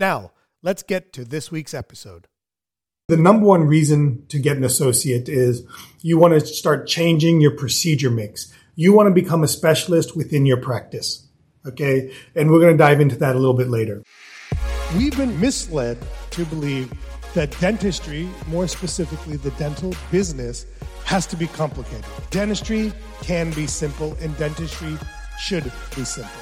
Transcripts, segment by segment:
Now, let's get to this week's episode. The number one reason to get an associate is you want to start changing your procedure mix. You want to become a specialist within your practice. Okay. And we're going to dive into that a little bit later. We've been misled to believe that dentistry, more specifically the dental business, has to be complicated. Dentistry can be simple, and dentistry should be simple.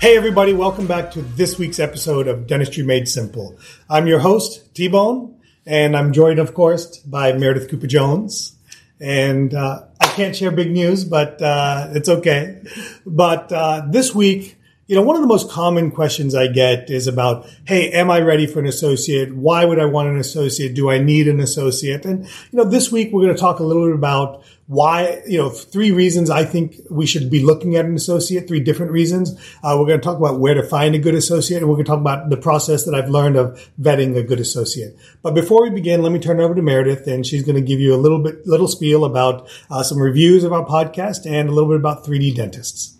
Hey, everybody, welcome back to this week's episode of Dentistry Made Simple. I'm your host, T Bone, and I'm joined, of course, by Meredith Cooper Jones. And uh, I can't share big news, but uh, it's okay. But uh, this week, you know, one of the most common questions I get is about, Hey, am I ready for an associate? Why would I want an associate? Do I need an associate? And, you know, this week we're going to talk a little bit about why, you know, three reasons I think we should be looking at an associate, three different reasons. Uh, we're going to talk about where to find a good associate and we're going to talk about the process that I've learned of vetting a good associate. But before we begin, let me turn it over to Meredith and she's going to give you a little bit, little spiel about uh, some reviews of our podcast and a little bit about 3D dentists.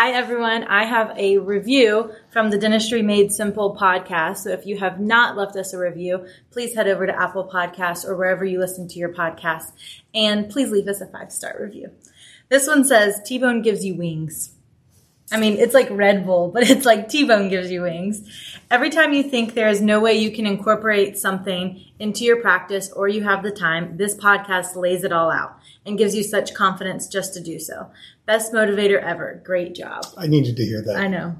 Hi, everyone. I have a review from the Dentistry Made Simple podcast. So if you have not left us a review, please head over to Apple Podcasts or wherever you listen to your podcast and please leave us a five star review. This one says T Bone gives you wings. I mean, it's like Red Bull, but it's like T-Bone gives you wings. Every time you think there is no way you can incorporate something into your practice or you have the time, this podcast lays it all out and gives you such confidence just to do so. Best motivator ever. Great job. I needed to hear that. I know.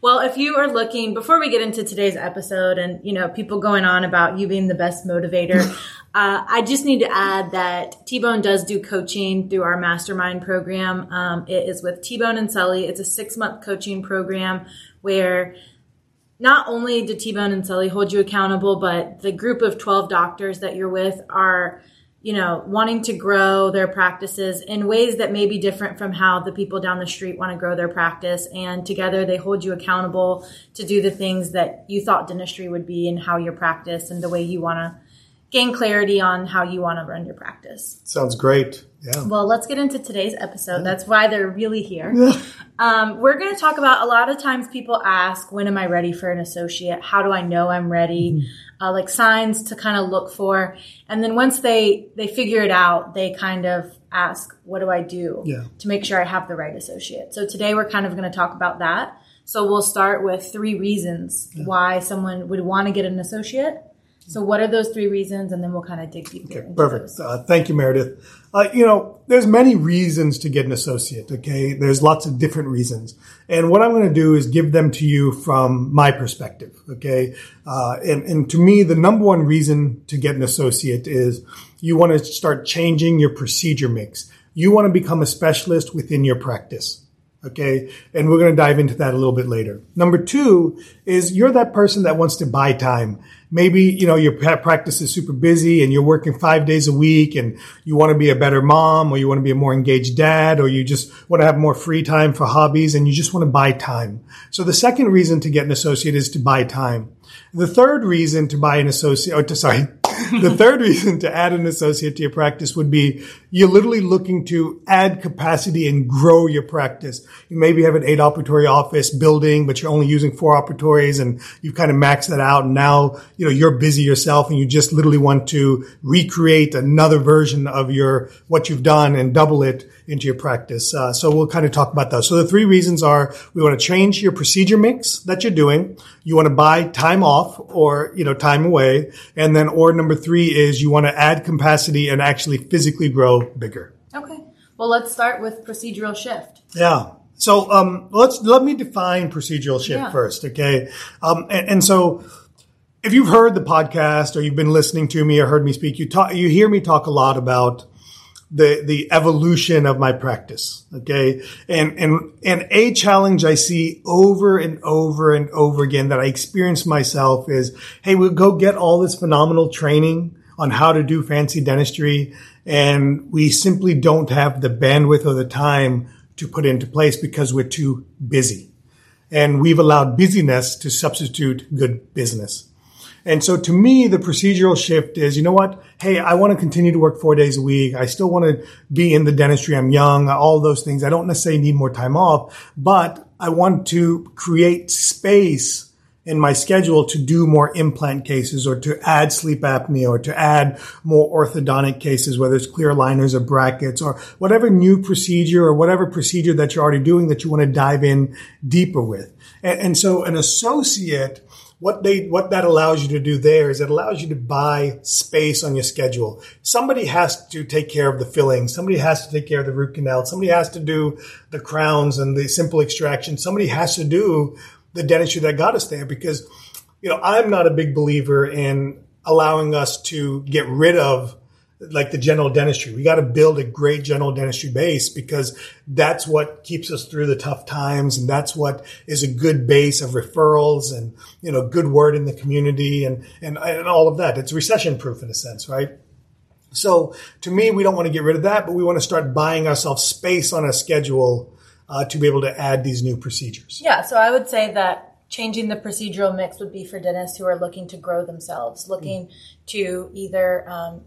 Well, if you are looking, before we get into today's episode and, you know, people going on about you being the best motivator, uh, I just need to add that T-Bone does do coaching through our mastermind program. Um, it is with T-Bone and Sully. It's a six month coaching program where not only do T-Bone and Sully hold you accountable, but the group of 12 doctors that you're with are – you know, wanting to grow their practices in ways that may be different from how the people down the street want to grow their practice. And together they hold you accountable to do the things that you thought dentistry would be and how your practice and the way you want to gain clarity on how you want to run your practice. Sounds great. Yeah. Well, let's get into today's episode. That's why they're really here. Yeah. Um, we're going to talk about a lot of times people ask, when am I ready for an associate? How do I know I'm ready? Mm-hmm. Uh, like signs to kind of look for. And then once they, they figure it out, they kind of ask, what do I do yeah. to make sure I have the right associate? So today we're kind of going to talk about that. So we'll start with three reasons yeah. why someone would want to get an associate so, what are those three reasons? And then we'll kind of dig deeper. Okay, perfect. Uh, thank you, Meredith. Uh, you know, there's many reasons to get an associate. Okay, there's lots of different reasons, and what I'm going to do is give them to you from my perspective. Okay, uh, and and to me, the number one reason to get an associate is you want to start changing your procedure mix. You want to become a specialist within your practice. Okay. And we're going to dive into that a little bit later. Number two is you're that person that wants to buy time maybe, you know, your practice is super busy and you're working five days a week and you want to be a better mom or you want to be a more engaged dad or you just want to have more free time for hobbies and you just want to buy time. So the second reason to get an associate is to buy time. The third reason to buy an associate, or to, sorry, the third reason to add an associate to your practice would be you're literally looking to add capacity and grow your practice. You maybe have an eight operatory office building, but you're only using four operatories and you've kind of maxed that out. And now, you know, you're busy yourself and you just literally want to recreate another version of your, what you've done and double it into your practice. Uh, so we'll kind of talk about those. So the three reasons are we want to change your procedure mix that you're doing. You want to buy time off or, you know, time away. And then, or number three is you want to add capacity and actually physically grow bigger. Okay. Well, let's start with procedural shift. Yeah. So um, let's let me define procedural shift Yeah. first, okay? Um, and, and so, if you've heard the podcast or you've been listening to me or heard me speak, you talk, you hear me talk a lot about the the evolution of my practice, okay? And and and a challenge I see over and over and over again that I experience myself is, hey, we'll go get all this phenomenal training on how to do fancy dentistry, and we simply don't have the bandwidth or the time to put into place because we're too busy. And we've allowed busyness to substitute good business. And so to me, the procedural shift is, you know what? Hey, I want to continue to work four days a week. I still want to be in the dentistry. I'm young, all those things. I don't necessarily need more time off, but I want to create space in my schedule to do more implant cases or to add sleep apnea or to add more orthodontic cases, whether it's clear aligners or brackets or whatever new procedure or whatever procedure that you're already doing that you want to dive in deeper with. And, and so an associate what they what that allows you to do there is it allows you to buy space on your schedule. Somebody has to take care of the filling. Somebody has to take care of the root canal. Somebody has to do the crowns and the simple extraction. Somebody has to do the dentistry that got us there because you know I'm not a big believer in allowing us to get rid of like the general dentistry. We got to build a great general dentistry base because that's what keeps us through the tough times. And that's what is a good base of referrals and, you know, good word in the community and, and, and all of that. It's recession proof in a sense, right? So to me, we don't want to get rid of that, but we want to start buying ourselves space on a schedule uh, to be able to add these new procedures. Yeah, so I would say that changing the procedural mix would be for dentists who are looking to grow themselves, looking to either um,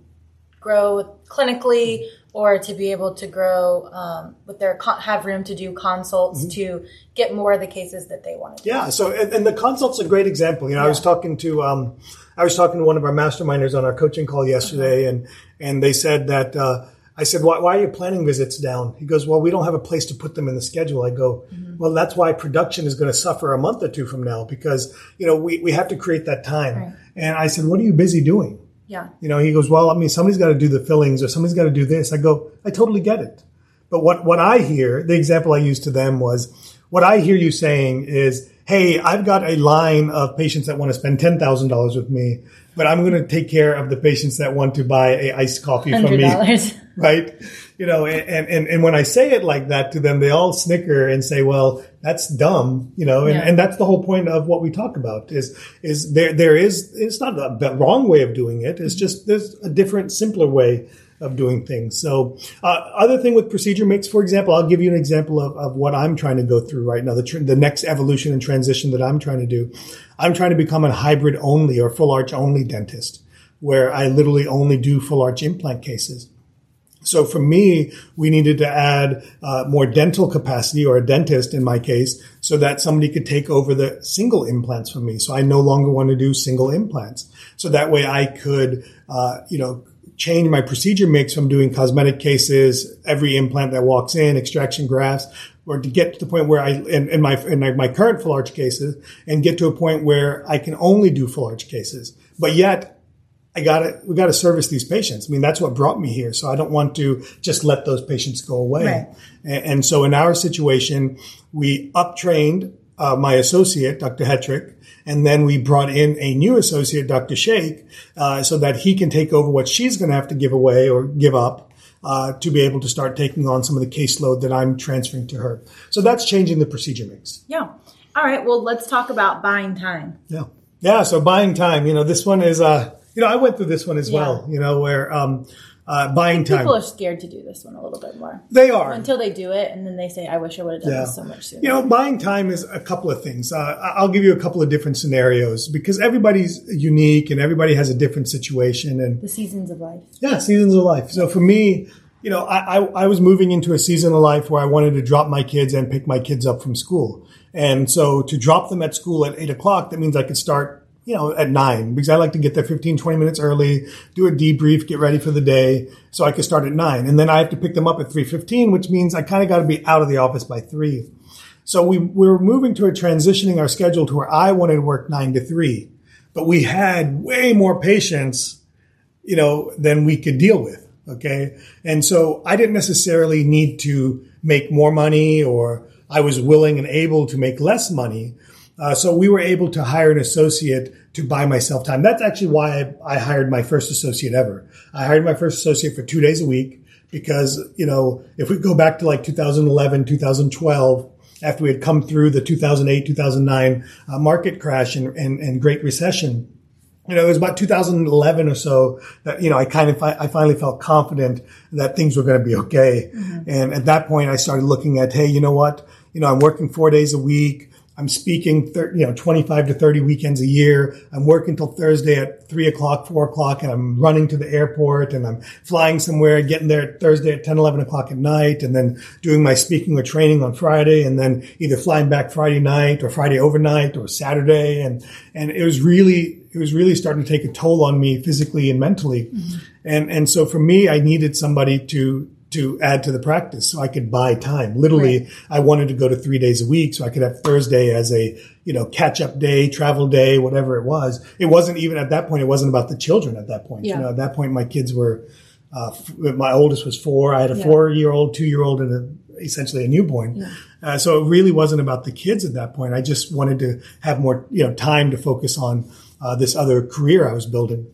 grow clinically or to be able to grow um, with their con- have room to do consults to get more of the cases that they want to do. Yeah. So, and, and the consult's a great example. You know, I was talking to, um, I was talking to one of our masterminders on our coaching call yesterday, and and they said that uh, I said, why, why are your planning visits down? He goes, well, we don't have a place to put them in the schedule. I go, well, that's why production is going to suffer a month or two from now because you know we we have to create that time. Right. And I said, what are you busy doing? Yeah. You know, he goes, well, I mean, somebody's got to do the fillings or somebody's got to do this. I go, I totally get it. But what, what I hear, the example I used to them was what I hear you saying is, Hey, I've got a line of patients that want to spend $10,000 with me, but I'm going to take care of the patients that want to buy a iced coffee from Hundred me. right? You know, and, and, and when I say it like that to them, they all snicker and say, well, that's dumb, you know, and, Yeah. and that's the whole point of what we talk about is, is there, there is, it's not a b- wrong way of doing it. It's just, there's a different, simpler way of doing things. So, uh, other thing with procedure mix, for example, I'll give you an example of, of what I'm trying to go through right now, the, tr- the next evolution and transition that I'm trying to do. I'm trying to become a hybrid only or full arch only dentist where I literally only do full arch implant cases. So for me, we needed to add uh, more dental capacity or a dentist in my case so that somebody could take over the single implants from me. So I no longer want to do single implants. So that way I could, uh, you know, change my procedure mix from doing cosmetic cases, every implant that walks in, extraction grafts, or to get to the point where I, in, in my, in my, my current full arch cases and get to a point where I can only do full arch cases. But yet I got to we got to service these patients. I mean, that's what brought me here. So I don't want to just let those patients go away. Right. And, and so in our situation, we uptrained uh, my associate, Dr. Hetrick, and then we brought in a new associate, Dr. Sheikh, uh, so that he can take over what she's going to have to give away or give up. Uh, to be able to start taking on some of the caseload that I'm transferring to her. So that's changing the procedure mix. Yeah. All right. Well, let's talk about buying time. Yeah. Yeah. So buying time, you know, this one is, uh, You know, I went through this one as Yeah. well. You know, where um, uh, buying time. People are scared to do this one a little bit more they are until they do it, and then they say, "I wish I would have done Yeah. this so much sooner." You know, buying time is a couple of things. Uh, I'll give you a couple of different scenarios because everybody's unique and everybody has a different situation. And the seasons of life. yeah, seasons of life. So for me, you know, I, I, I was moving into a season of life where I wanted to drop my kids and pick my kids up from school. And so to drop them at school at eight o'clock, that means I could start, you know, at nine because I like to get there 15, 20 minutes early, do a debrief, get ready for the day. So I could start at nine. And then I have to pick them up at 3.15, which means I kind of got to be out of the office by three. So we, we were moving to a transitioning our schedule to where I wanted to work nine to three, but we had way more patients, you know, than we could deal with. Okay. And so I didn't necessarily need to make more money or I was willing and able to make less money. Uh, so we were able to hire an associate to buy myself time. That's actually why I, I hired my first associate ever. I hired my first associate for two days a week because, you know, if we go back to like 2011, 2012, after we had come through the 2008, 2009 uh, market crash and, and, and Great Recession, you know, it was about 2011 or so that, you know, I kind of, I finally felt confident that things were going to be okay. And at that point, I started looking at, hey, you know what? You know, I'm working four days a week. I'm speaking, thir- you know, 25 to 30 weekends a year. I'm working till Thursday at three o'clock, four o'clock, and I'm running to the airport and I'm flying somewhere, getting there at Thursday at 10, 11 o'clock at night, and then doing my speaking or training on Friday, and then either flying back Friday night or Friday overnight or Saturday. And, and it was really, it was really starting to take a toll on me physically and mentally. Mm-hmm. And, and so for me, I needed somebody to, to add to the practice so I could buy time. Literally, Right. I wanted to go to three days a week so I could have Thursday as a, you know, catch up day, travel day, whatever it was. It wasn't even at that point, it wasn't about the children at that point. Yeah. You know, at that point, my kids were, uh, my oldest was four. I had a Yeah. four year old, two year old, and a, essentially a newborn. Uh, so it really wasn't about the kids at that point. I just wanted to have more, you know, time to focus on uh, this other career I was building.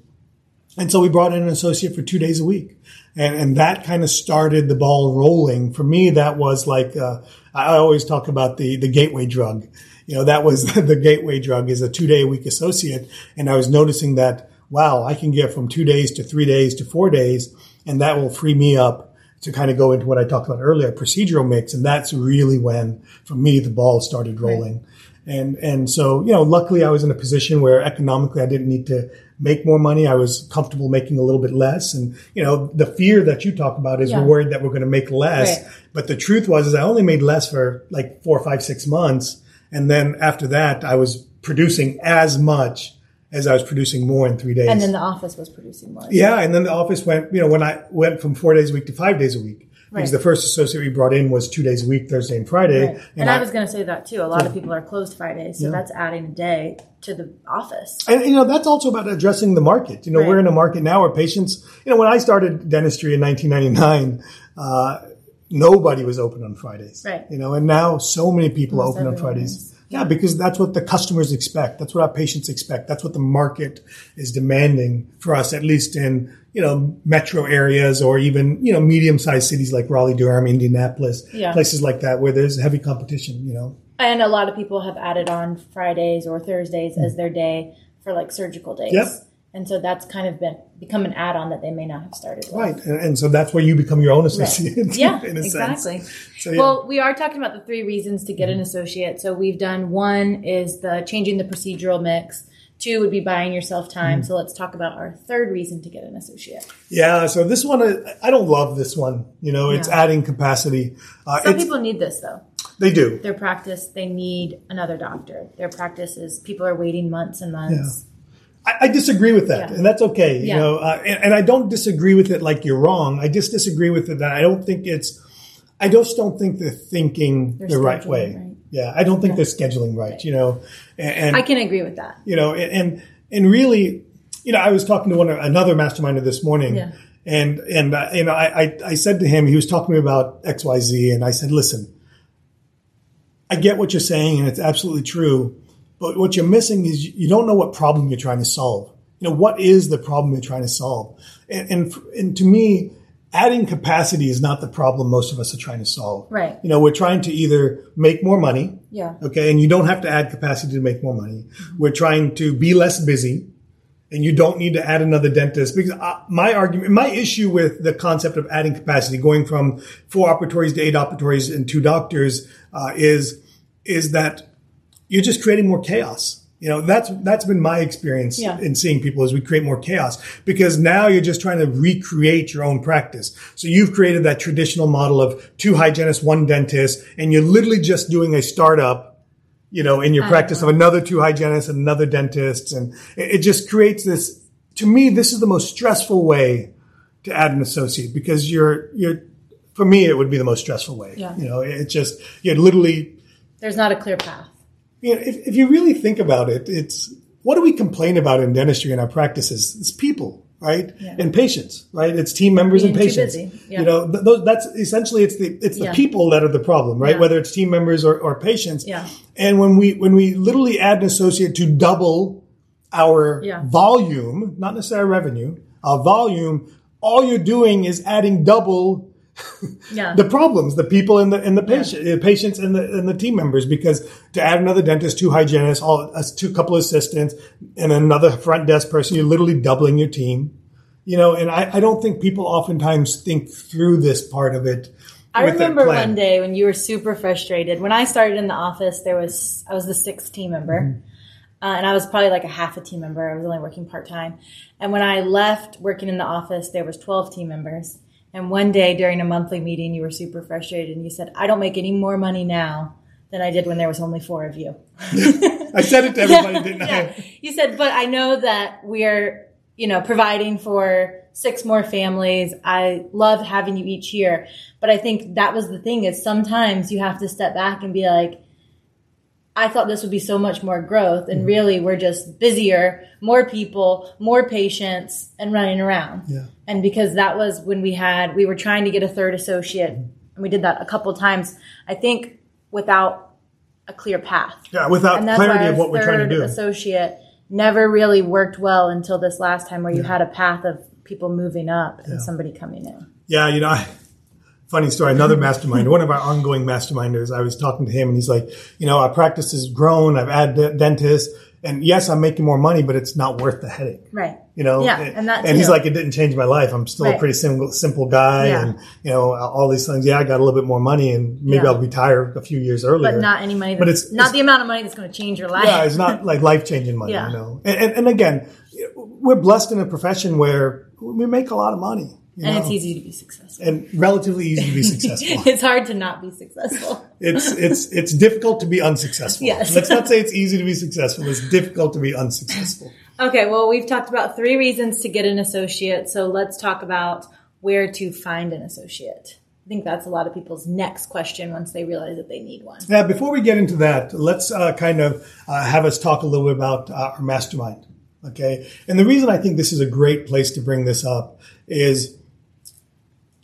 And so we brought in an associate for two days a week. And, and that kind of started the ball rolling. For me, that was like, uh, I always talk about the, the gateway drug. You know, that was the gateway drug is a two day a week associate. And I was noticing that, wow, I can get from two days to three days to four days. And that will free me up to kind of go into what I talked about earlier, procedural mix. And that's really when, for me, the ball started rolling. And, and so, you know, luckily I was in a position where economically I didn't need to make more money. I was comfortable making a little bit less. And, you know, the fear that you talk about is Yeah. we're worried that we're going to make less. Right. But the truth was is I only made less for like four, five, six months. And then after that, I was producing as much as I was producing more in three days. And then the office was producing more. Yeah, and then the office went, you know, when I went from four days a week to five days a week. Because the first associate we brought in was two days a week, Thursday and Friday. Right. And, I, was going to say that too. A lot of people are closed Fridays, so that's adding a day to the office. And you know that's also about addressing the market. You know, Right. we're in a market now where patients. You know, when I started dentistry in 1999, uh, nobody was open on Fridays. Right. You know, and now so many people are Almost open on Fridays. is. Yeah, because that's what the customers expect. That's what our patients expect. That's what the market is demanding for us, at least in you know metro areas or even you know medium sized cities like Raleigh, Durham, Indianapolis, Yeah. places like that where there's heavy competition. You know. And a lot of people have added on Fridays or Thursdays as their day for like surgical days. Yep. And so that's kind of been become an add on that they may not have started with. Right, and, and so that's where you become your own associate. Yeah, in a exactly. So, yeah. Well, we are talking about the three reasons to get an associate. So we've done one is the changing the procedural mix. Two would be buying yourself time. Mm-hmm. So let's talk about our third reason to get an associate. Yeah, so this one, uh, I don't love this one. You know, it's Yeah. adding capacity. Uh, Some people need this though. they do. Their practice, they need another doctor. Their practice is people are waiting months and months. I, I disagree with that, Yeah. and that's okay. You know, uh, and, and I don't disagree with it like you're wrong. I just disagree with it that I don't think it's. I just don't think they're thinking They're the right way. right. Yeah, I don't think they're scheduling right. You know, and, and I can agree with that. you know, and and, really, you know, I was talking to one another masterminder this morning, Yeah. and and uh, you know, I, I I said to him, he was talking to me about X Y Z, and I said, listen, I get what you're saying, and it's absolutely true, but what you're missing is you don't know what problem you're trying to solve. You know, what is the problem you're trying to solve? And and, and to me. Adding capacity is not the problem most of us are trying to solve. Right. You know, we're trying to either make more money, Yeah. Okay. And you don't have to add capacity to make more money. We're trying to be less busy and you don't need to add another dentist because uh, my argument, my issue with the concept of adding capacity, going from four operatories to eight operatories and two doctors, uh, is is that you're just creating more chaos. You know, that's that's been my experience Yeah. in seeing people as we create more chaos because now you're just trying to recreate your own practice. So you've created that traditional model of two hygienists, one dentist, and you're literally just doing a startup, you know, in your practice of another two hygienists and another dentist. And it, it just creates this, to me, this is the most stressful way to add an associate because you're, you're, for me, it would be the most stressful way. Yeah. You know, it just, you're literally, There's not a clear path. You know, if, if you really think about it, it's what do we complain about in dentistry in our practices? It's people, right? Yeah. And patients, right? It's team members Being and patients. Yeah. You know, th- those, that's essentially it's the it's the Yeah. people that are the problem, right? Whether it's team members or, or patients. Yeah. And when we when we literally add an associate to double our volume, not necessarily revenue, our volume, all you're doing is adding double Yeah. the problems, the people and the and the patient, uh, patients and the and the team members. Because to add another dentist, two hygienists, all uh, two couple assistants, and another front desk person, you're literally doubling your team. You know, and I, I don't think people oftentimes think through this part of it. I remember one day when you were super frustrated. When I started in the office, there was I was the sixth team member, Mm-hmm. uh, and I was probably like a half a team member. I was only working part time. And when I left working in the office, there was twelve team members. And one day during a monthly meeting, you were super frustrated, and you said, "I don't make any more money now than I did when there was only four of you." I said it to everybody, didn't yeah. I? You said, but I know that we're, you know, providing for six more families. I love having you each year. But I think that was the thing is sometimes you have to step back and be like, I thought this would be so much more growth. Mm-hmm. And really we're just busier, more people, more patients and running around. Yeah. And because that was when we had, we were trying to get a third associate and we did that a couple times. I think without a clear path Yeah, without clarity of what we're trying to do. associate never really worked well until this last time where you had a path of people moving up and somebody coming in. Yeah, you know, I, funny story. Another mastermind, one of our ongoing masterminders. I was talking to him, and he's like, you know, our practice has grown. I've added dentists, and yes, I'm making more money, but it's not worth the headache. Right. You know, Yeah, and that he's like, it didn't change my life. I'm still a pretty simple, simple guy, Yeah. and you know, all these things. Yeah, I got a little bit more money, and maybe Yeah. I'll retire a few years earlier. But not any money. But it's- not it's- the amount of money that's going to change your life. yeah, it's not like life changing money, Yeah. you know. And, and, and again, we're blessed in a profession where we make a lot of money, you and know, it's easy to be successful. and relatively easy to be successful. it's hard to not be successful. it's it's it's difficult to be unsuccessful. Yes. Let's not say it's easy to be successful. It's difficult to be unsuccessful. Okay, well, we've talked about three reasons to get an associate. So let's talk about where to find an associate. I think that's a lot of people's next question once they realize that they need one. Now, before we get into that, let's uh, kind of uh, have us talk a little bit about uh, our mastermind. Okay, and the reason I think this is a great place to bring this up is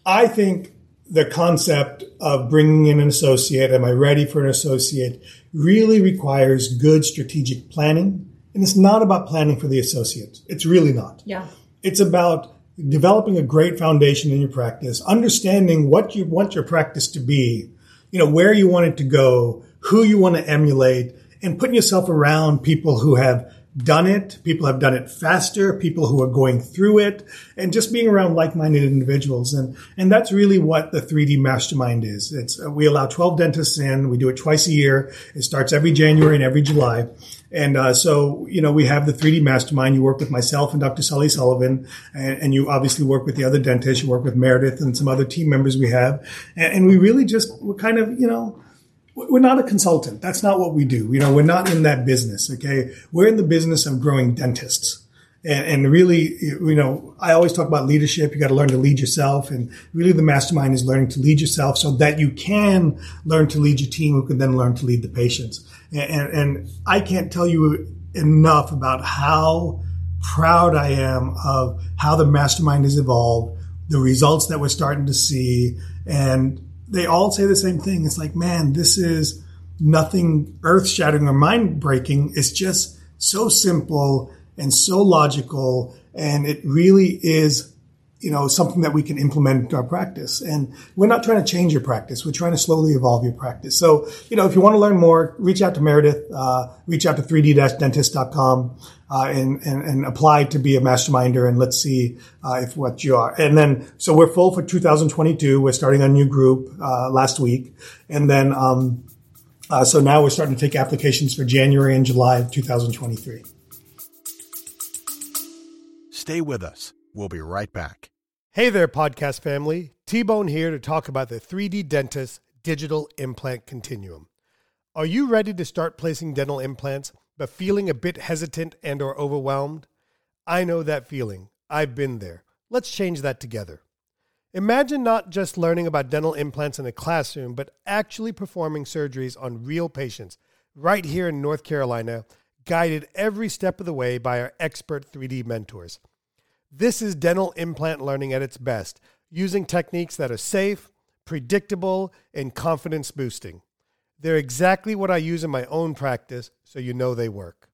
I think the concept of bringing in an associate, am I ready for an associate, really requires good strategic planning. And it's not about planning for the associate. It's really not. Yeah. It's about developing a great foundation in your practice, understanding what you want your practice to be, you know, where you want it to go, who you want to emulate, and putting yourself around people who have done it, people have done it faster, people who are going through it, and just being around like-minded individuals. And, and that's really what the 3D mastermind is. It's, uh, we allow 12 dentists in. We do it twice a year. It starts every January and every July. And uh, so, you know, we have the 3D mastermind. You work with myself and Dr. Sully Sullivan, and, and you obviously work with the other dentists. You work with Meredith and some other team members we have. And, and we really just, we're kind of, you know, we're not a consultant. That's not what we do. You know, we're not in that business. Okay. We're in the business of growing dentists. And, and really, you know, I always talk about leadership. You got to learn to lead yourself. And really the mastermind is learning to lead yourself so that you can learn to lead your team who can then learn to lead the patients. And, and, and I can't tell you enough about how proud I am of how the mastermind has evolved, the results that we're starting to see. And they all say the same thing. It's like, man, this is nothing earth shattering or mind breaking. It's just so simple and so logical. And it really is you know, something that we can implement into our practice. And we're not trying to change your practice. We're trying to slowly evolve your practice. So, you know, if you want to learn more, reach out to Meredith, uh, reach out to 3d-dentist.com, uh, and, and, and apply to be a masterminder and let's see, uh, if what you are. And then, so we're full for 2022. We're starting a new group, uh, last week. And then, um, uh, so now we're starting to take applications for January and July of 2023. Stay with us. We'll be right back. Hey there, podcast family. T Bone here to talk about the 3D Dentist Digital Implant Continuum. Are you ready to start placing dental implants but feeling a bit hesitant and or overwhelmed? I know that feeling. I've been there. Let's change that together. Imagine not just learning about dental implants in a classroom, but actually performing surgeries on real patients right here in North Carolina, guided every step of the way by our expert 3D mentors. This is dental implant learning at its best, using techniques that are safe, predictable, and confidence boosting. They're exactly what I use in my own practice, so you know they work.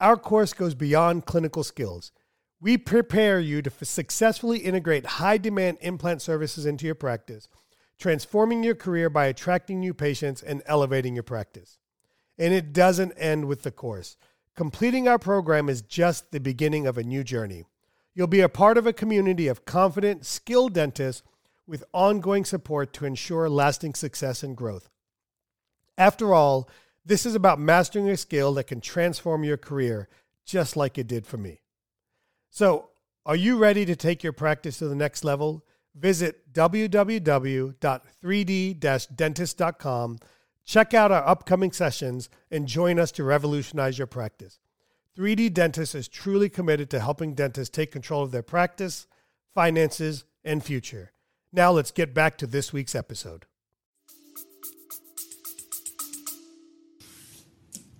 Our course goes beyond clinical skills. We prepare you to successfully integrate high demand implant services into your practice, transforming your career by attracting new patients and elevating your practice. And it doesn't end with the course. Completing our program is just the beginning of a new journey. You'll be a part of a community of confident, skilled dentists with ongoing support to ensure lasting success and growth. After all, this is about mastering a skill that can transform your career, just like it did for me. So, are you ready to take your practice to the next level? Visit www.3d-dentist.com, check out our upcoming sessions, and join us to revolutionize your practice. 3D Dentist is truly committed to helping dentists take control of their practice, finances, and future. Now let's get back to this week's episode.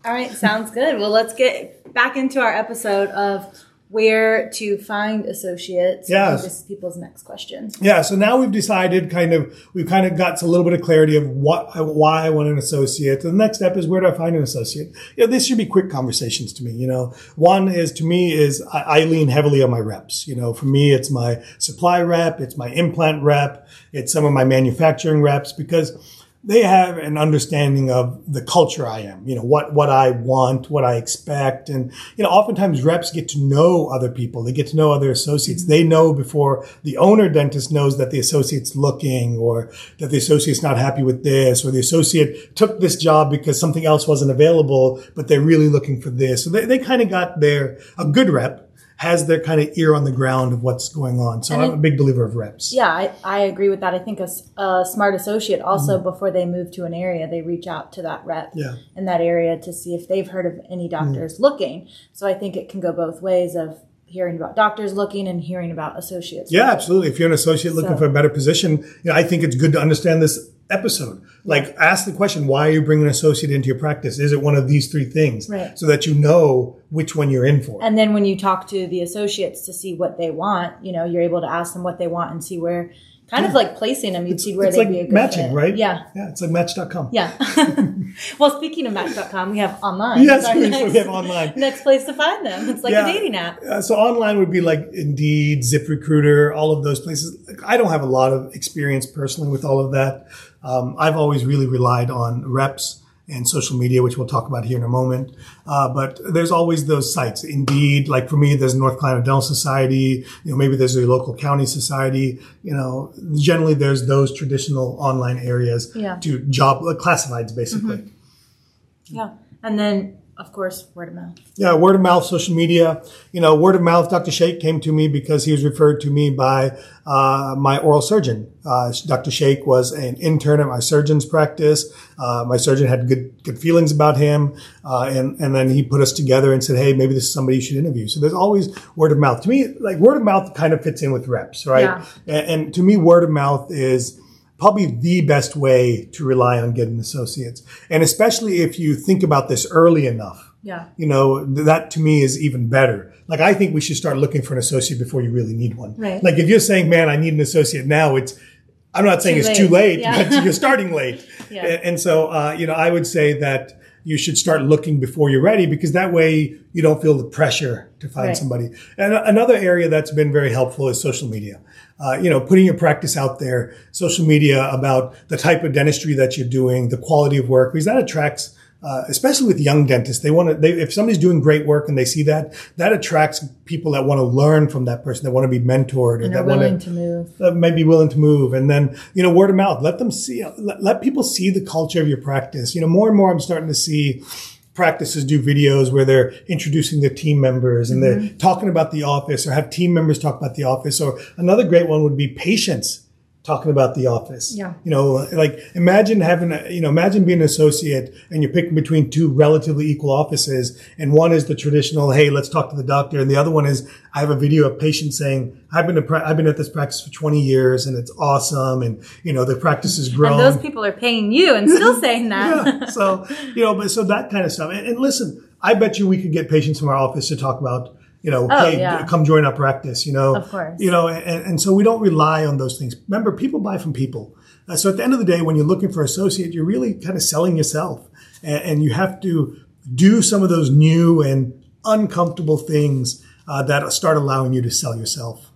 All right, sounds good. Well, let's get back into our episode of where to find associates. Yes. This is people's next question. Yeah. So now we've decided kind of, we've kind of got a little bit of clarity of what, why I want an associate. The next step is where do I find an associate? You know, this should be quick conversations to me. You know, one is to me is I, I lean heavily on my reps. You know, for me, it's my supply rep, it's my implant rep, it's some of my manufacturing reps because they have an understanding of the culture I am, you know, what, what I want, what I expect. And, you know, oftentimes reps get to know other people. They get to know other associates. Mm-hmm. They know before the owner dentist knows that the associate's looking or that the associate's not happy with this or the associate took this job because something else wasn't available, but they're really looking for this. So they, they kind of got their, a good rep has their kind of ear on the ground of what's going on. So And I'm it- a big believer of reps. Yeah, I, I agree with that. I think a smart associate also, Mm-hmm. before they move to an area, they reach out to that rep Yeah. in that area to see if they've heard of any doctors looking. So I think it can go both ways of hearing about doctors looking and hearing about associates. Yeah, absolutely. If you're an associate looking So- for a better position, you know, I think it's good to understand this episode. Like, ask the question, why are you bringing an associate into your practice? Is it one of these three things? Right. So that you know which one you're in for. And then when you talk to the associates to see what they want, you know, you're able to ask them what they want and see where, kind of like placing them, you'd see where they'd like be a good matching, fit. right? Yeah. Yeah, it's like match.com. Yeah. well, speaking of Match.com, we have online. Yes, It's our we- we next- have online. Next place to find them. It's like Yeah. a dating app. Uh, so online would be like Indeed, ZipRecruiter, all of those places. I don't have a lot of experience personally with all of that. Um, I've always really relied on reps and social media, which we'll talk about here in a moment. Uh, but there's always those sites. Indeed, like for me, there's North Carolina Dental Society. You know, maybe there's a local county society. You know, generally there's those traditional online areas Yeah. to job classifieds, basically. Yeah. And then, of course, word of mouth. Yeah, word of mouth, social media. You know, word of mouth. Dr. Sheikh came to me because he was referred to me by uh, my oral surgeon. Uh, Dr. Sheikh was an intern at my surgeon's practice. Uh, my surgeon had good good feelings about him, uh, and and then he put us together and said, "Hey, maybe this is somebody you should interview." So there's always word of mouth. To me, like word of mouth kind of fits in with reps, right? Yeah. And, and to me, word of mouth is probably the best way to rely on getting associates, and especially if you think about this early enough Yeah. you know, that to me is even better. Like, I think we should start looking for an associate before you really need one. Right. Like, if you're saying, man, I need an associate now, it's, I'm not saying Too it's too late. late, Yeah. but you're starting late. Yeah. And, and so, uh, you know, I would say that you should start looking before you're ready because that way you don't feel the pressure to find Right. somebody. And another area that's been very helpful is social media. Uh, you know, putting your practice out there, social media about the type of dentistry that you're doing, the quality of work, because that attracts, uh, especially with young dentists, they want to, they, if somebody's doing great work and they see that, that attracts people that want to learn from that person, that want to be mentored And are that want to move. that might be willing to move. And then, you know, word of mouth, let them see, let, let people see the culture of your practice. You know, more and more I'm starting to see practices do videos where they're introducing their team members and they're talking about the office or have team members talk about the office. Or another great one would be patients talking about the office. Yeah. You know, like imagine having, a, you know, imagine being an associate and you're picking between two relatively equal offices. And one is the traditional, hey, let's talk to the doctor. And the other one is, I have a video of patients saying, I've been, pra- I've been at this practice for 20 years and it's awesome. And, you know, the practice is grown. And those people are paying you and still saying that. yeah. So, you know, but so that kind of stuff. And, and listen, I bet you we could get patients from our office to talk about, you know, Oh, hey, yeah. come join our practice, you know. Of course. You know, and, and so we don't rely on those things. Remember, people buy from people. Uh, so at the end of the day, when you're looking for associate, you're really kind of selling yourself. And, and you have to do some of those new and uncomfortable things uh, that start allowing you to sell yourself.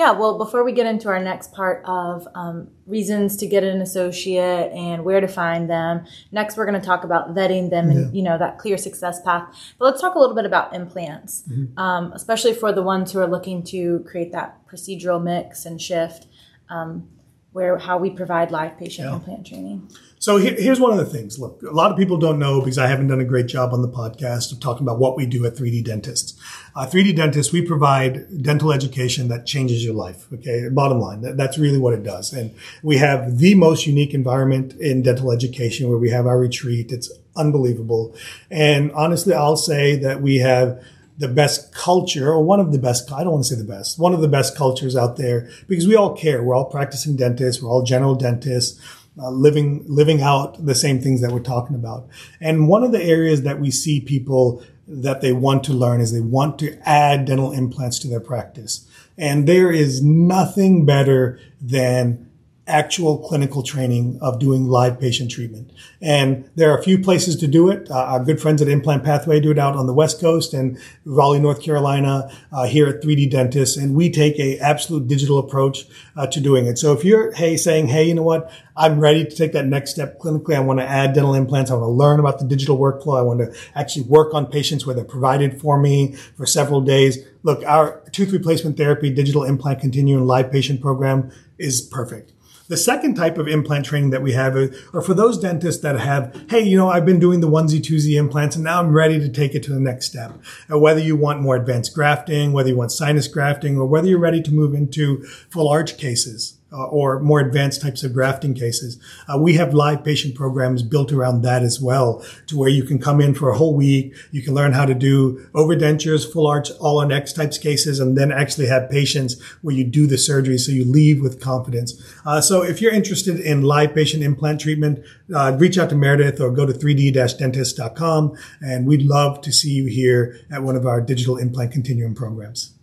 Yeah, well, before we get into our next part of um, reasons to get an associate and where to find them, next we're going to talk about vetting them and you know that clear success path. But let's talk a little bit about implants, um, especially for the ones who are looking to create that procedural mix and shift. Um, where how we provide live patient implant training. So here, here's one of the things. Look, a lot of people don't know because I haven't done a great job on the podcast of talking about what we do at 3D Dentists. Uh, 3D Dentists, we provide dental education that changes your life. Okay, bottom line, that, that's really what it does. And we have the most unique environment in dental education where we have our retreat. It's unbelievable. And honestly, I'll say that we have the best culture or one of the best, I don't want to say the best, one of the best cultures out there because we all care. We're all practicing dentists. We're all general dentists. Uh, living living out the same things that we're talking about. And one of the areas that we see people that they want to learn is they want to add dental implants to their practice. And there is nothing better than actual clinical training of doing live patient treatment. And there are a few places to do it. Uh, our good friends at Implant Pathway do it out on the West Coast and Raleigh, North Carolina, uh, here at 3D Dentists. And we take a absolute digital approach uh, to doing it. So if you're, hey, saying, hey, you know what? I'm ready to take that next step clinically. I want to add dental implants. I want to learn about the digital workflow. I want to actually work on patients where they're provided for me for several days. Look, our tooth replacement therapy, digital implant continuum live patient program is perfect. The second type of implant training that we have are for those dentists that have, hey, you know, I've been doing the onesie twosie implants and now I'm ready to take it to the next step. Uh, whether you want more advanced grafting, whether you want sinus grafting, or whether you're ready to move into full arch cases. Uh, or more advanced types of grafting cases. Uh, we have live patient programs built around that as well, to where you can come in for a whole week. You can learn how to do overdentures, full arch, all on X types cases, and then actually have patients where you do the surgery so you leave with confidence. Uh, so if you're interested in live patient implant treatment, uh, reach out to Meredith or go to 3d-dentist.com, and we'd love to see you here at one of our digital implant continuum programs.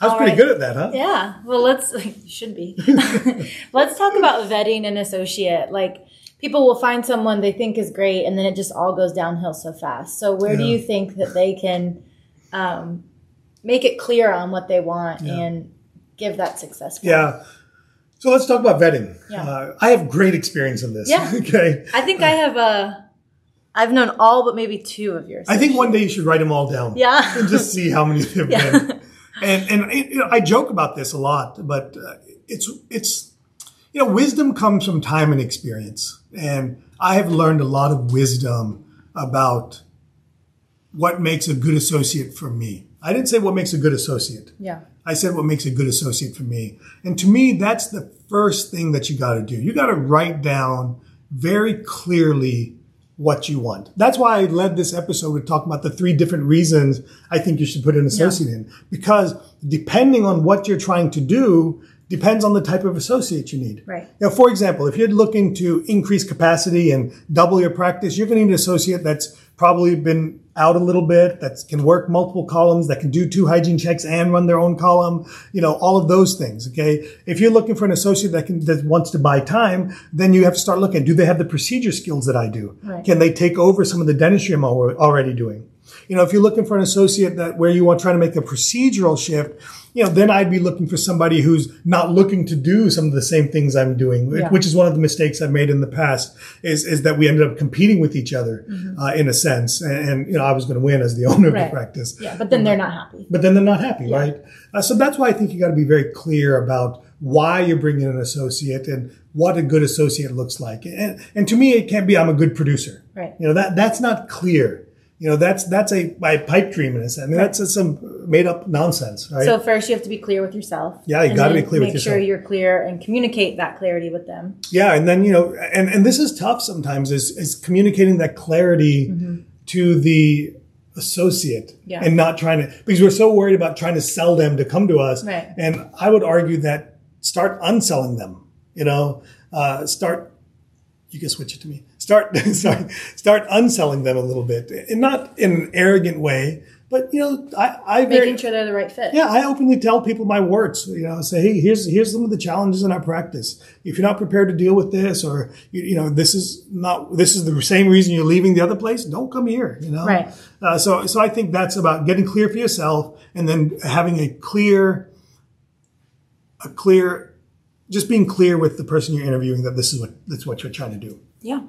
I was All pretty right. good at that, huh? Yeah. Well, let's you should be. let's talk about vetting an associate. Like people will find someone they think is great, and then it just all goes downhill so fast. So where do you think that they can um, make it clear on what they want and give that success? path? Yeah. So let's talk about vetting. Yeah. Uh, I have great experience in this. Yeah. okay. I think I have a. I've known all but maybe two of yours. I think one day you should write them all down. Yeah. And just see how many there have Yeah. been. And and you know, I joke about this a lot, but uh, it's it's you know wisdom comes from time and experience, and I have learned a lot of wisdom about what makes a good associate for me. I didn't say what makes a good associate. Yeah. I said what makes a good associate for me. And to me, that's the first thing that you got to do. You got to write down very clearly what you want. That's why I led this episode with talking about the three different reasons I think you should put an associate in. Because depending on what you're trying to do, depends on the type of associate you need. Right. Now, for example, if you're looking to increase capacity and double your practice, you're going to need an associate that's probably been out a little bit, that can work multiple columns, that can do two hygiene checks and run their own column, you know, all of those things. Okay. If you're looking for an associate that can, that wants to buy time, then you have to start looking, do they have the procedure skills that I do? Right. Can they take over some of the dentistry I'm already doing? You know, if you're looking for an associate that where you want trying to make a procedural shift, you know, then I'd be looking for somebody who's not looking to do some of the same things I'm doing, Yeah. which is one of the mistakes I've made in the past is, is that we ended up competing with each other, uh, in a sense. And, and, you know, I was going to win as the owner of Mm-hmm. The practice Yeah, but then they're not happy. but then they're not happy, right? Uh, so that's why I think you got to be very clear about why you're bringing an associate and what a good associate looks like. And, and to me, it can't be I'm a good producer. Right. You know that that's not clear. You know that's that's a, a pipe dream in a sense. I mean that's just some made up nonsense, right? So first, you have to be clear with yourself. Yeah, you gotta be clear with Make sure you're clear and communicate that clarity with them. Yeah, and then you know, and and this is tough sometimes is is communicating that clarity to the associate Yeah. and not trying to because we're so worried about trying to sell them to come to us. Right. And I would argue that start unselling them. You know, uh, start. You can switch it to me. Start start start unselling them a little bit, and not in an arrogant way, but you know, I I very, Making sure they're the right fit. yeah, I openly tell people my works. You know, say, hey, here's here's some of the challenges in our practice. If you're not prepared to deal with this, or you, you know, this is not this is the same reason you're leaving the other place. Don't come here. You know, Right. Uh, so so I think that's about getting clear for yourself, and then having a clear, a clear, just being clear with the person you're interviewing that this is what that's what you're trying to do. Yeah.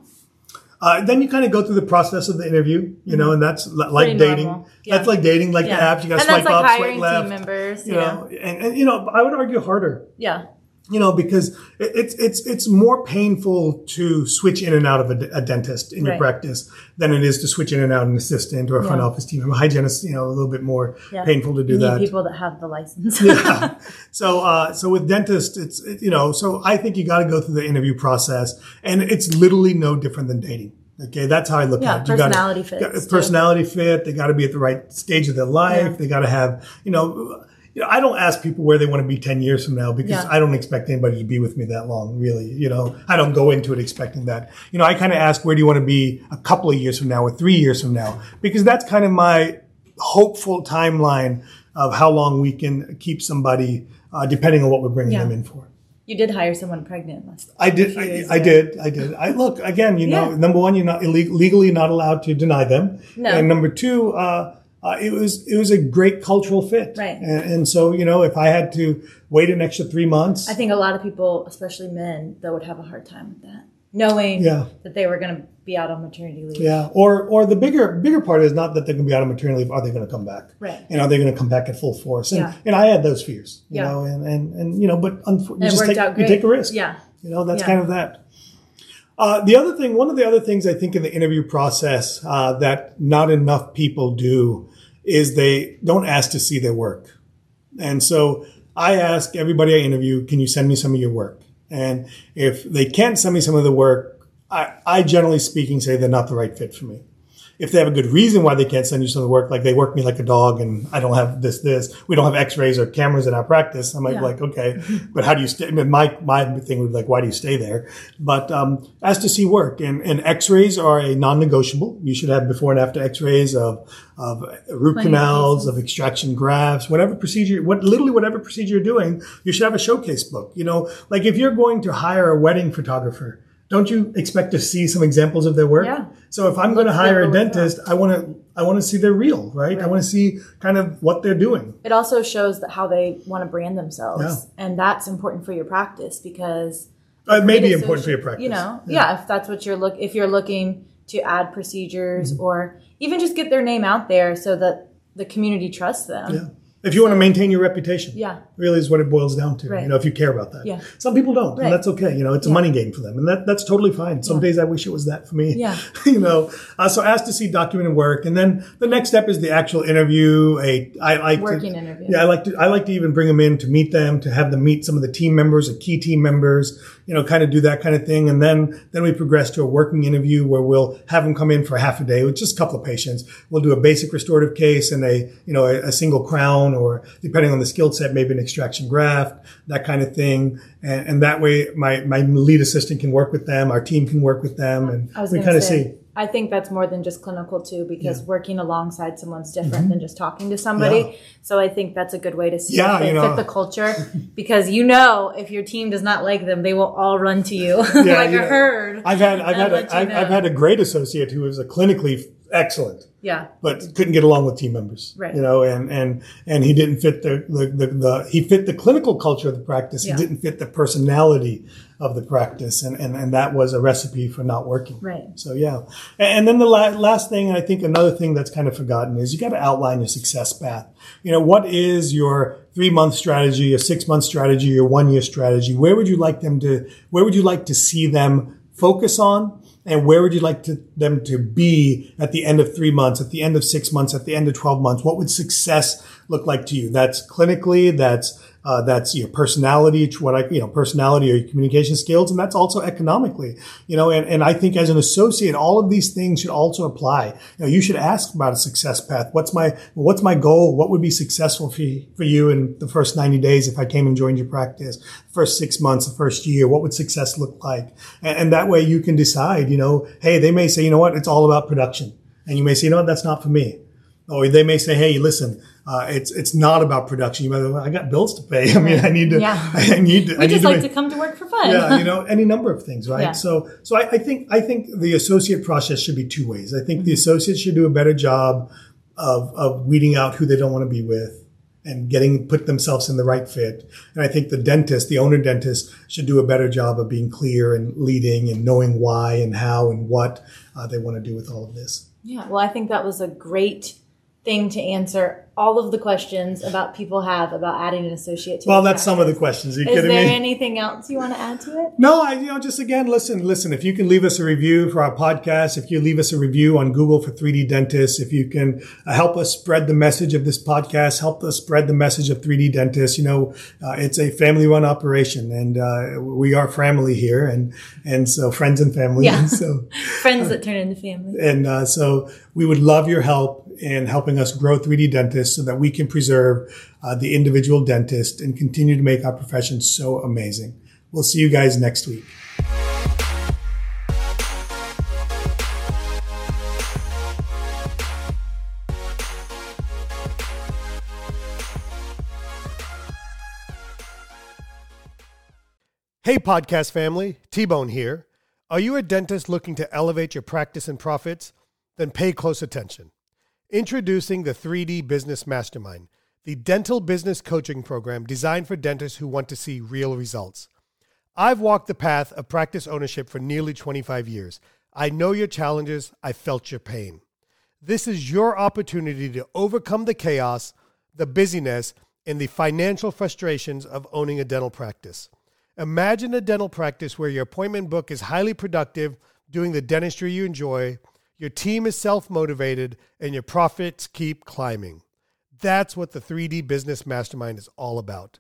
Uh, then you kind of go through the process of the interview, you know, and that's li- like dating. Yeah. That's like dating, like Yeah. the apps. You got to swipe like up, swipe hiring left team members. you yeah. know, and, and you know, I would argue harder, Yeah. You know, because it's it's it's more painful to switch in and out of a dentist in your practice than it is to switch in and out an assistant or a front office team. A hygienist, you know, a little bit more Yeah. painful to do You need that. people that have the license. Yeah. So, uh, so with dentists, it's, it, you know, so I think you got to go through the interview process and it's literally no different than dating. Okay. That's how I look Yeah, at it. You gotta- personality fits, too. personality fit. They got to be at the right stage of their life. Yeah. They got to have, you know, you know, I don't ask people where they want to be 10 years from now because Yeah. I don't expect anybody to be with me that long, really. You know, I don't go into it expecting that. You know, I kind of ask, where do you want to be a couple of years from now or three years from now? Because that's kind of my hopeful timeline of how long we can keep somebody, uh, depending on what we're bringing Yeah. them in for. you did hire someone pregnant last. I did. I, I did. I did. I look again. You know, Yeah. number one, you're not legally not allowed to deny them, No. and number two, uh, uh, it was it was a great cultural fit, Right. And, and so you know, if I had to wait an extra three months, I think a lot of people, especially men, that would have a hard time with that, knowing Yeah. that they were going to be out on maternity leave. yeah, or or the bigger bigger part is not that they're going to be out on maternity leave. Are they going to come back? Right. And are they going to come back at full force? And Yeah. and I had those fears, you Yeah. know, and and and you know, but unfor- you just take, you take a risk. Yeah. You know, that's Yeah. kind of that. Uh, the other thing, one of the other things I think in the interview process uh, that not enough people do is they don't ask to see their work. And so I ask everybody I interview, can you send me some of your work? And if they can't send me some of the work, I, I generally speaking say they're not the right fit for me. If they have a good reason why they can't send you some of the work, like they work me like a dog and I don't have this, this, we don't have x-rays or cameras in our practice. I might Yeah. be like, okay, but how do you stay? I mean, my, my thing would be like, why do you stay there? But, um, as to see work and, and x-rays are a non-negotiable. You should have before and after x-rays of, of root Plenty canals, of extraction grafts, whatever procedure, what literally whatever procedure you're doing, you should have a showcase book. You know, like if you're going to hire a wedding photographer, don't you expect to see some examples of their work? Yeah. So if I'm going to hire a dentist, I want to I want to see they're real, right? I want to see kind of what they're doing. It also shows that how they want to brand themselves, Yeah. and that's important for your practice because Uh, It may be important for your practice. You know, yeah. if that's what you're look, if you're looking to add procedures Mm-hmm. or even just get their name out there so that the community trusts them. Yeah. If you want to maintain your reputation, Yeah. really is what it boils down to. Right. You know, if you care about that. Yeah. Some people don't, Right. and that's okay. You know, it's a money game for them, and that that's totally fine. Some days I wish it was that for me. Yeah. you know, uh, so ask to see documented work, and then the next step is the actual interview. A I like Working to, interview. Yeah, I like to I like to even bring them in to meet them, to have them meet some of the team members the key team members. You know, kind of do that kind of thing, and then then we progress to a working interview where we'll have them come in for half a day with just a couple of patients. We'll do a basic restorative case and a you know a, a single crown or depending on the skill set, maybe an extraction graft, that kind of thing. And, and that way my, my lead assistant can work with them. Our team can work with them and we kind of see. I think that's more than just clinical too, because working alongside someone's different than just talking to somebody. Mm-hmm. Yeah. So I think that's a good way to see Yeah, if they you know. fit the culture, because you know if your team does not like them, they will all run to you Yeah, like a herd. I've had, I've had, a, I've. I've had a great associate who is a clinically excellent. yeah, but couldn't get along with team members. Right. You know, and and and he didn't fit the the, the, the he fit the clinical culture of the practice. Yeah. He didn't fit the personality of the practice, and and and that was a recipe for not working. Right. So yeah, and, and then the la- last thing, I think another thing that's kind of forgotten is you got to outline your success path. You know, what is your three month strategy, your six month strategy, your one year strategy? Where would you like them to? Where would you like to see them focus on? And where would you like to, them to be at the end of three months, at the end of six months, at the end of 12 months? What would success look like to you? That's clinically, that's, uh, that's your personality, what I, you know, personality or your communication skills. And that's also economically, you know, and, and I think as an associate, all of these things should also apply. You know, you should ask about a success path. What's my, what's my goal? What would be successful for you, for you in the first 90 days if I came and joined your practice? First six months, the first year, what would success look like? And, and that way you can decide, you know, hey, they may say, you know what, it's all about production. And you may say, you know what, that's not for me. Or they may say, hey, listen, uh, it's it's not about production. You might, well, I got bills to pay. I mean, I need to, Yeah. I need to, I we need just to like make- to come to work for fun. yeah, you know, any number of things, right? Yeah. So, so I, I think I think the associate process should be two ways. I think the associates should do a better job of of weeding out who they don't want to be with and getting put themselves in the right fit. And I think the dentist, the owner dentist, should do a better job of being clear and leading and knowing why and how and what uh, they want to do with all of this. Yeah, well, I think that was a great thing to answer all of the questions about people have about adding an associate to Well, that's some of the questions. Are you Is kidding there me? anything else you want to add to it? No, I, you know, just again, listen, listen, if you can leave us a review for our podcast, if you leave us a review on Google for 3D Dentists, if you can uh, help us spread the message of this podcast, help us spread the message of 3D Dentists, you know, uh, it's a family run operation and, uh, we are family here and, and so friends and family. Yeah. And so, Friends that turn into family. and, uh, so we would love your help in helping us grow 3D Dentists so that we can preserve, uh, the individual dentist and continue to make our profession so amazing. We'll see you guys next week. Hey, podcast family, T Bone here. Are you a dentist looking to elevate your practice and profits? Then pay close attention. Introducing the 3D Business Mastermind, the dental business coaching program designed for dentists who want to see real results. I've walked the path of practice ownership for nearly 25 years. I know your challenges, I felt your pain. This is your opportunity to overcome the chaos, the busyness, and the financial frustrations of owning a dental practice. Imagine a dental practice where your appointment book is highly productive, doing the dentistry you enjoy, your team is self motivated, and your profits keep climbing. That's what the 3D Business Mastermind is all about.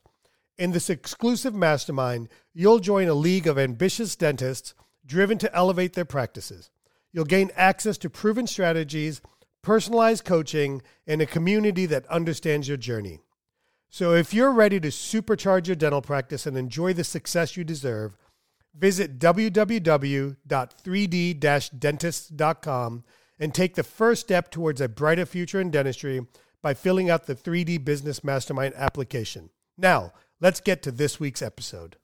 In this exclusive mastermind, you'll join a league of ambitious dentists driven to elevate their practices. You'll gain access to proven strategies, personalized coaching, and a community that understands your journey. So if you're ready to supercharge your dental practice and enjoy the success you deserve, visit www.3d-dentist.com and take the first step towards a brighter future in dentistry by filling out the 3D Business Mastermind application. Now, let's get to this week's episode.